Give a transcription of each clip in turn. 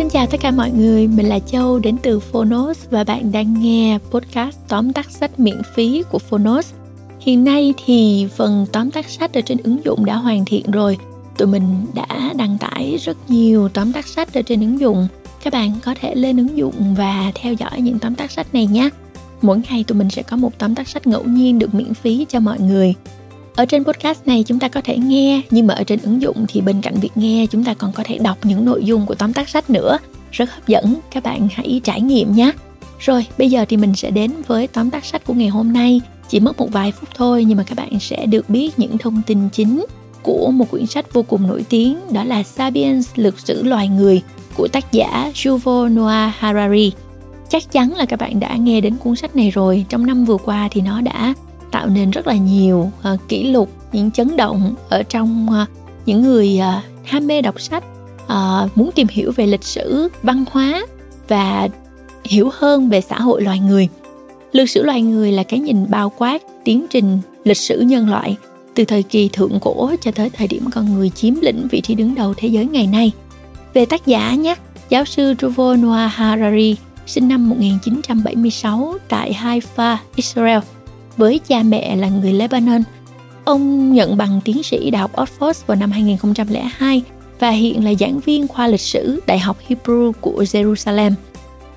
Xin chào tất cả mọi người, mình là Châu đến từ Phonos và bạn đang nghe podcast tóm tắt sách miễn phí của Phonos. Hiện nay thì phần tóm tắt sách ở trên ứng dụng đã hoàn thiện rồi. Tụi mình đã đăng tải rất nhiều tóm tắt sách ở trên ứng dụng. Các bạn có thể lên ứng dụng và theo dõi những tóm tắt sách này nhé. Mỗi ngày tụi mình sẽ có một tóm tắt sách ngẫu nhiên được miễn phí cho mọi người. Ở trên podcast này chúng ta có thể nghe nhưng mà ở trên ứng dụng thì bên cạnh việc nghe chúng ta còn có thể đọc những nội dung của tóm tắt sách nữa. Rất hấp dẫn, các bạn hãy trải nghiệm nhé. Rồi, bây giờ thì mình sẽ đến với tóm tắt sách của ngày hôm nay. Chỉ mất một vài phút thôi nhưng mà các bạn sẽ được biết những thông tin chính của một quyển sách vô cùng nổi tiếng đó là Sapiens Lược sử loài người của tác giả Yuval Noah Harari. Chắc chắn là các bạn đã nghe đến cuốn sách này rồi. Trong năm vừa qua thì nó đã tạo nên rất là nhiều uh, kỷ lục những chấn động ở trong uh, những người uh, ham mê đọc sách uh, muốn tìm hiểu về lịch sử văn hóa và hiểu hơn về xã hội loài người lịch sử loài người là cái nhìn bao quát tiến trình lịch sử nhân loại từ thời kỳ thượng cổ cho tới thời điểm con người chiếm lĩnh vị trí đứng đầu thế giới ngày nay. Về tác giả nhé, giáo sư Yuval Noah Harari sinh năm 1976 tại Haifa, Israel – với cha mẹ là người Lebanon. Ông nhận bằng tiến sĩ Đại học Oxford vào năm 2002 và hiện là giảng viên khoa lịch sử Đại học Hebrew của Jerusalem.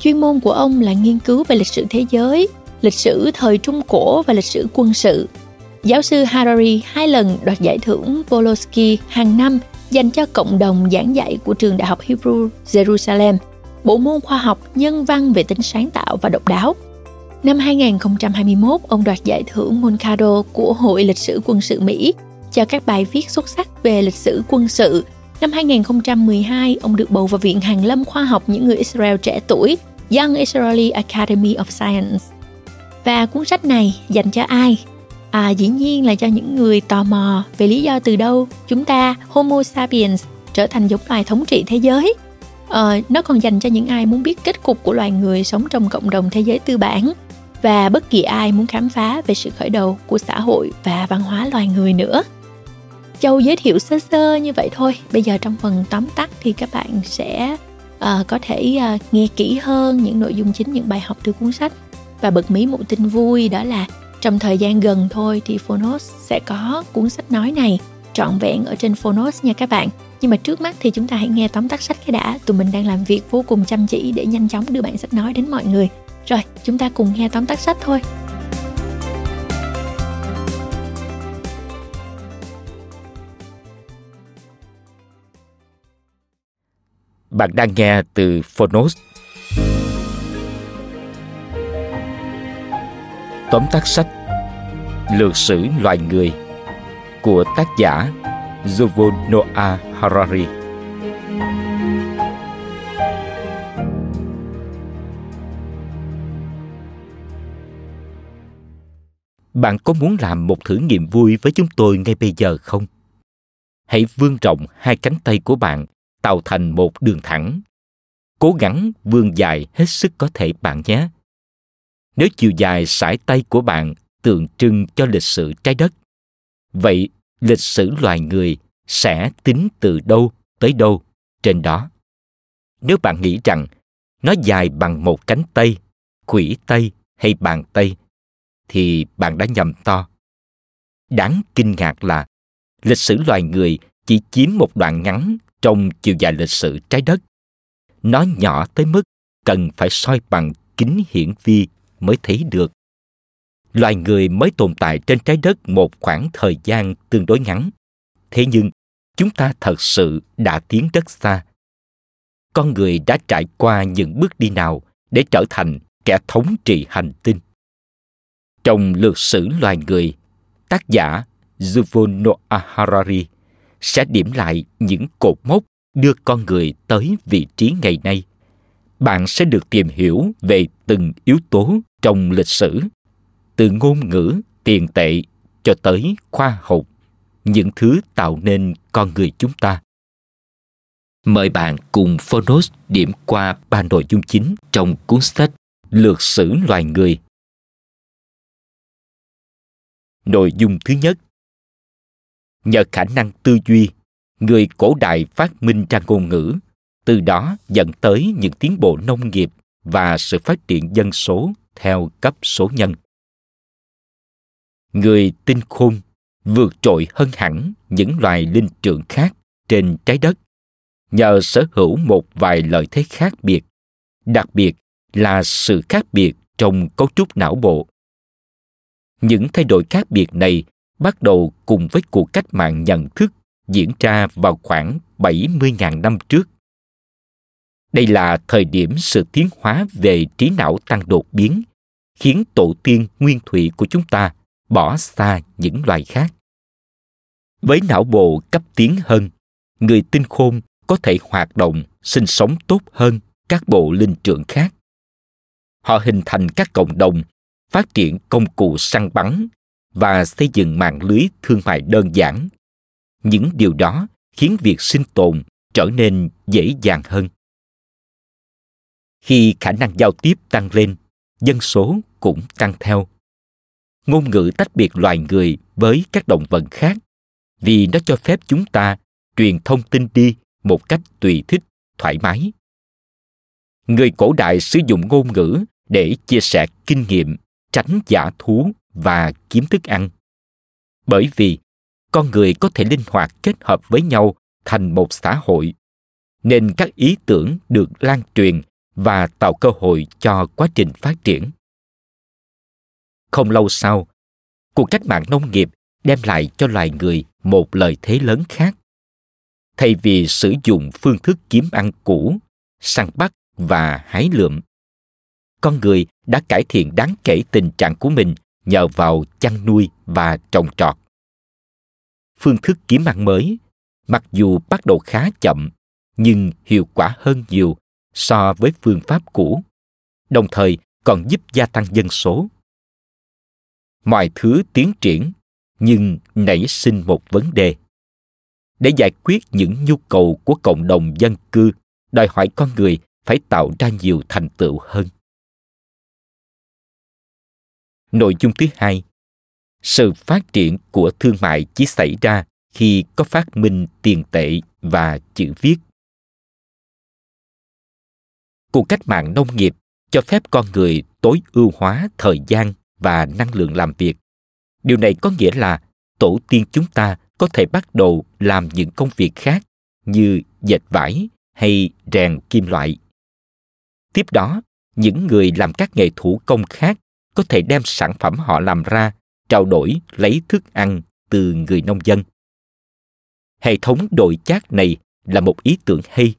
Chuyên môn của ông là nghiên cứu về lịch sử thế giới, lịch sử thời Trung Cổ và lịch sử quân sự. Giáo sư Harari hai lần đoạt giải thưởng Volosky hàng năm dành cho cộng đồng giảng dạy của trường Đại học Hebrew Jerusalem, bộ môn khoa học nhân văn về tính sáng tạo và độc đáo. Năm 2021, ông đoạt giải thưởng Moncado của Hội Lịch sử Quân sự Mỹ cho các bài viết xuất sắc về lịch sử quân sự. Năm 2012, ông được bầu vào Viện Hàn lâm Khoa học những người Israel trẻ tuổi, Young Israeli Academy of Science. Và cuốn sách này dành cho ai? À, dĩ nhiên là cho những người tò mò về lý do từ đâu chúng ta Homo sapiens trở thành giống loài thống trị thế giới. Ờ, nó còn dành cho những ai muốn biết kết cục của loài người sống trong cộng đồng thế giới tư bản và bất kỳ ai muốn khám phá về sự khởi đầu của xã hội và văn hóa loài người nữa. Châu giới thiệu sơ sơ như vậy thôi. Bây giờ trong phần tóm tắt thì các bạn sẽ uh, có thể uh, nghe kỹ hơn những nội dung chính những bài học từ cuốn sách và bật mí một tin vui đó là trong thời gian gần thôi thì Phonos sẽ có cuốn sách nói này trọn vẹn ở trên Phonos nha các bạn. Nhưng mà trước mắt thì chúng ta hãy nghe tóm tắt sách cái đã. Tụi mình đang làm việc vô cùng chăm chỉ để nhanh chóng đưa bản sách nói đến mọi người. Rồi, chúng ta cùng nghe tóm tắt sách thôi. Bạn đang nghe từ Phonos. Tóm tắt sách Lược sử loài người của tác giả Yuval Noah Harari. Bạn có muốn làm một thử nghiệm vui với chúng tôi ngay bây giờ không? Hãy vươn rộng hai cánh tay của bạn tạo thành một đường thẳng. Cố gắng vươn dài hết sức có thể bạn nhé. Nếu chiều dài sải tay của bạn tượng trưng cho lịch sử trái đất, vậy lịch sử loài người sẽ tính từ đâu tới đâu trên đó. Nếu bạn nghĩ rằng nó dài bằng một cánh tay, quỷ tay hay bàn tay, thì bạn đã nhầm to. Đáng kinh ngạc là lịch sử loài người chỉ chiếm một đoạn ngắn trong chiều dài lịch sử trái đất. Nó nhỏ tới mức cần phải soi bằng kính hiển vi mới thấy được. Loài người mới tồn tại trên trái đất một khoảng thời gian tương đối ngắn. Thế nhưng, chúng ta thật sự đã tiến rất xa. Con người đã trải qua những bước đi nào để trở thành kẻ thống trị hành tinh? Trong lược sử loài người, tác giả Yuval Noah Harari sẽ điểm lại những cột mốc đưa con người tới vị trí ngày nay. Bạn sẽ được tìm hiểu về từng yếu tố trong lịch sử, từ ngôn ngữ, tiền tệ cho tới khoa học, những thứ tạo nên con người chúng ta. Mời bạn cùng Phonos điểm qua ba nội dung chính trong cuốn sách Lược sử loài người Nội dung thứ nhất. Nhờ khả năng tư duy, người cổ đại phát minh ra ngôn ngữ, từ đó dẫn tới những tiến bộ nông nghiệp và sự phát triển dân số theo cấp số nhân. Người tinh khôn vượt trội hơn hẳn những loài linh trưởng khác trên trái đất. Nhờ sở hữu một vài lợi thế khác biệt đặc biệt là sự khác biệt trong cấu trúc não bộ những thay đổi khác biệt này bắt đầu cùng với cuộc cách mạng nhận thức diễn ra vào khoảng 70.000 năm trước. Đây là thời điểm sự tiến hóa về trí não tăng đột biến, khiến tổ tiên nguyên thủy của chúng ta bỏ xa những loài khác. Với não bộ cấp tiến hơn, người tinh khôn có thể hoạt động, sinh sống tốt hơn các bộ linh trưởng khác. Họ hình thành các cộng đồng, phát triển công cụ săn bắn và xây dựng mạng lưới thương mại đơn giản. Những điều đó khiến việc sinh tồn trở nên dễ dàng hơn. Khi khả năng giao tiếp tăng lên, dân số cũng tăng theo. Ngôn ngữ tách biệt loài người với các động vật khác vì nó cho phép chúng ta truyền thông tin đi một cách tùy thích, thoải mái. Người cổ đại sử dụng ngôn ngữ để chia sẻ kinh nghiệm, tránh giả thú và kiếm thức ăn. Bởi vì con người có thể linh hoạt kết hợp với nhau thành một xã hội, nên các ý tưởng được lan truyền và tạo cơ hội cho quá trình phát triển. Không lâu sau, cuộc cách mạng nông nghiệp đem lại cho loài người một lợi thế lớn khác thay vì sử dụng phương thức kiếm ăn cũ săn bắt và hái lượm con người đã cải thiện đáng kể tình trạng của mình nhờ vào chăn nuôi và trồng trọt. Phương thức kiếm ăn mới, mặc dù bắt đầu khá chậm, nhưng hiệu quả hơn nhiều so với phương pháp cũ, đồng thời còn giúp gia tăng dân số. Mọi thứ tiến triển, nhưng nảy sinh một vấn đề. Để giải quyết những nhu cầu của cộng đồng dân cư, đòi hỏi con người phải tạo ra nhiều thành tựu hơn nội dung thứ hai. Sự phát triển của thương mại chỉ xảy ra khi có phát minh tiền tệ và chữ viết. Cuộc cách mạng nông nghiệp cho phép con người tối ưu hóa thời gian và năng lượng làm việc. Điều này có nghĩa là tổ tiên chúng ta có thể bắt đầu làm những công việc khác như dệt vải hay rèn kim loại. Tiếp đó, những người làm các nghề thủ công khác có thể đem sản phẩm họ làm ra, trao đổi, lấy thức ăn từ người nông dân. Hệ thống đội chác này là một ý tưởng hay,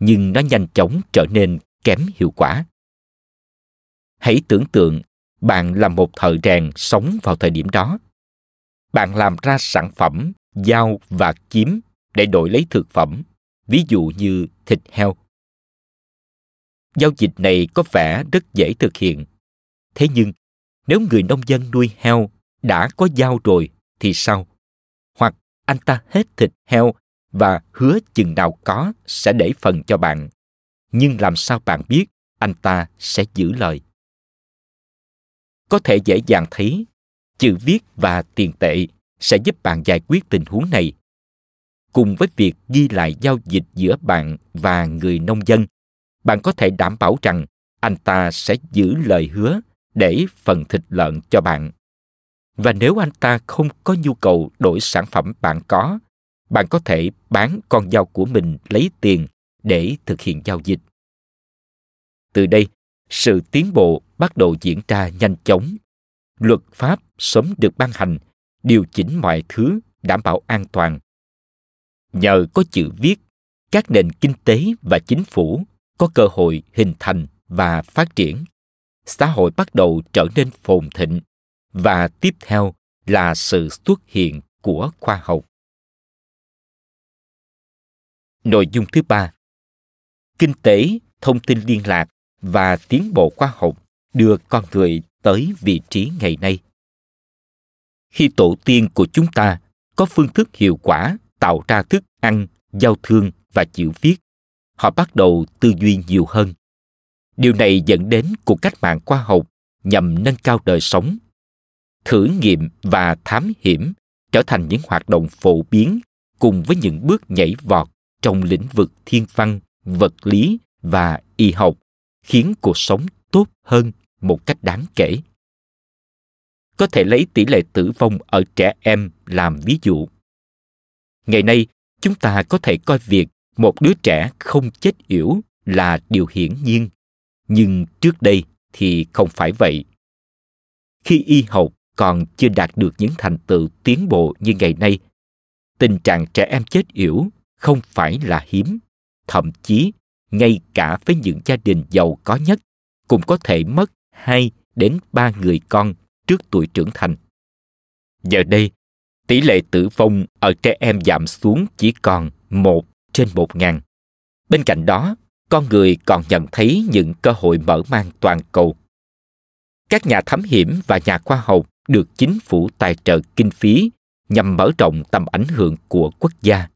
nhưng nó nhanh chóng trở nên kém hiệu quả. Hãy tưởng tượng, bạn là một thợ rèn sống vào thời điểm đó. Bạn làm ra sản phẩm, dao và kiếm để đổi lấy thực phẩm, ví dụ như thịt heo. Giao dịch này có vẻ rất dễ thực hiện thế nhưng, nếu người nông dân nuôi heo đã có dao rồi thì sao? Hoặc anh ta hết thịt heo và hứa chừng nào có sẽ để phần cho bạn. Nhưng làm sao bạn biết anh ta sẽ giữ lời? Có thể dễ dàng thấy, chữ viết và tiền tệ sẽ giúp bạn giải quyết tình huống này. Cùng với việc ghi lại giao dịch giữa bạn và người nông dân, bạn có thể đảm bảo rằng anh ta sẽ giữ lời hứa để phần thịt lợn cho bạn. Và nếu anh ta không có nhu cầu đổi sản phẩm bạn có bạn có thể bán con dao của mình lấy tiền để thực hiện giao dịch. Từ đây, sự tiến bộ bắt đầu diễn ra nhanh chóng. Luật pháp sớm được ban hành, điều chỉnh mọi thứ đảm bảo an toàn. Nhờ có chữ viết, các nền kinh tế và chính phủ có cơ hội hình thành và phát triển xã hội bắt đầu trở nên phồn thịnh và tiếp theo là sự xuất hiện của khoa học. Nội dung thứ ba, kinh tế, thông tin liên lạc và tiến bộ khoa học đưa con người tới vị trí ngày nay. Khi tổ tiên của chúng ta có phương thức hiệu quả tạo ra thức ăn, giao thương và chữ viết, họ bắt đầu tư duy nhiều hơn điều này dẫn đến cuộc cách mạng khoa học nhằm nâng cao đời sống, thử nghiệm và thám hiểm trở thành những hoạt động phổ biến cùng với những bước nhảy vọt trong lĩnh vực thiên văn, vật lý và y học, khiến cuộc sống tốt hơn một cách đáng kể. Có thể lấy tỷ lệ tử vong ở trẻ em làm ví dụ. Ngày nay, chúng ta có thể coi việc một đứa trẻ không chết yểu là điều hiển nhiên nhưng trước đây thì không phải vậy khi y học còn chưa đạt được những thành tựu tiến bộ như ngày nay tình trạng trẻ em chết yểu không phải là hiếm thậm chí ngay cả với những gia đình giàu có nhất cũng có thể mất hai đến ba người con trước tuổi trưởng thành. Giờ đây, tỷ lệ tử vong ở trẻ em giảm xuống chỉ còn một trên một ngàn. Bên cạnh đó, con người còn nhận thấy những cơ hội mở mang toàn cầu. Các nhà thám hiểm và nhà khoa học được chính phủ tài trợ kinh phí nhằm mở rộng tầm ảnh hưởng của quốc gia.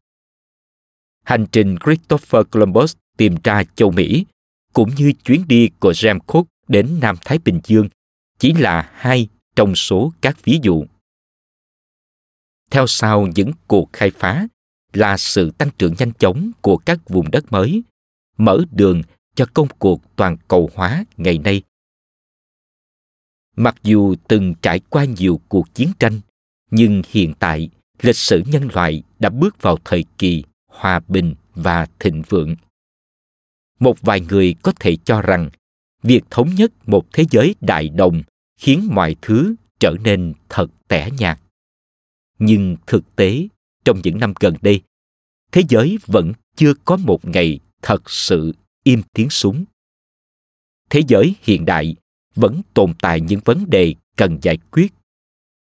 Hành trình Christopher Columbus tìm ra châu Mỹ cũng như chuyến đi của James Cook đến Nam Thái Bình Dương chỉ là hai trong số các ví dụ. Theo sau những cuộc khai phá là sự tăng trưởng nhanh chóng của các vùng đất mới, mở đường cho công cuộc toàn cầu hóa ngày nay. Mặc dù từng trải qua nhiều cuộc chiến tranh, nhưng hiện tại lịch sử nhân loại đã bước vào thời kỳ hòa bình và thịnh vượng. Một vài người có thể cho rằng việc thống nhất một thế giới đại đồng khiến mọi thứ trở nên thật tẻ nhạt. Nhưng thực tế, trong những năm gần đây, thế giới vẫn chưa có một ngày thật sự im tiếng súng. Thế giới hiện đại vẫn tồn tại những vấn đề cần giải quyết.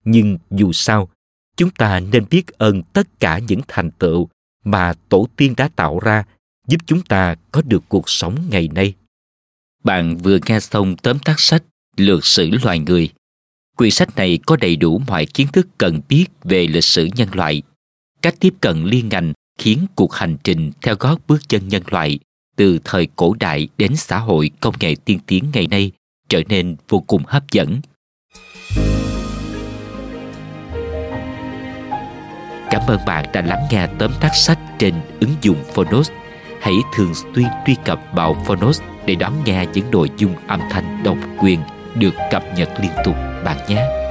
Nhưng dù sao, chúng ta nên biết ơn tất cả những thành tựu mà tổ tiên đã tạo ra giúp chúng ta có được cuộc sống ngày nay. Bạn vừa nghe xong tóm tắt sách Lược sử loài người. Quyển sách này có đầy đủ mọi kiến thức cần biết về lịch sử nhân loại. Cách tiếp cận liên ngành khiến cuộc hành trình theo gót bước chân nhân loại từ thời cổ đại đến xã hội công nghệ tiên tiến ngày nay trở nên vô cùng hấp dẫn. Cảm ơn bạn đã lắng nghe tóm tắt sách trên ứng dụng Phonos. Hãy thường xuyên truy cập vào Phonos để đón nghe những nội dung âm thanh độc quyền được cập nhật liên tục bạn nhé.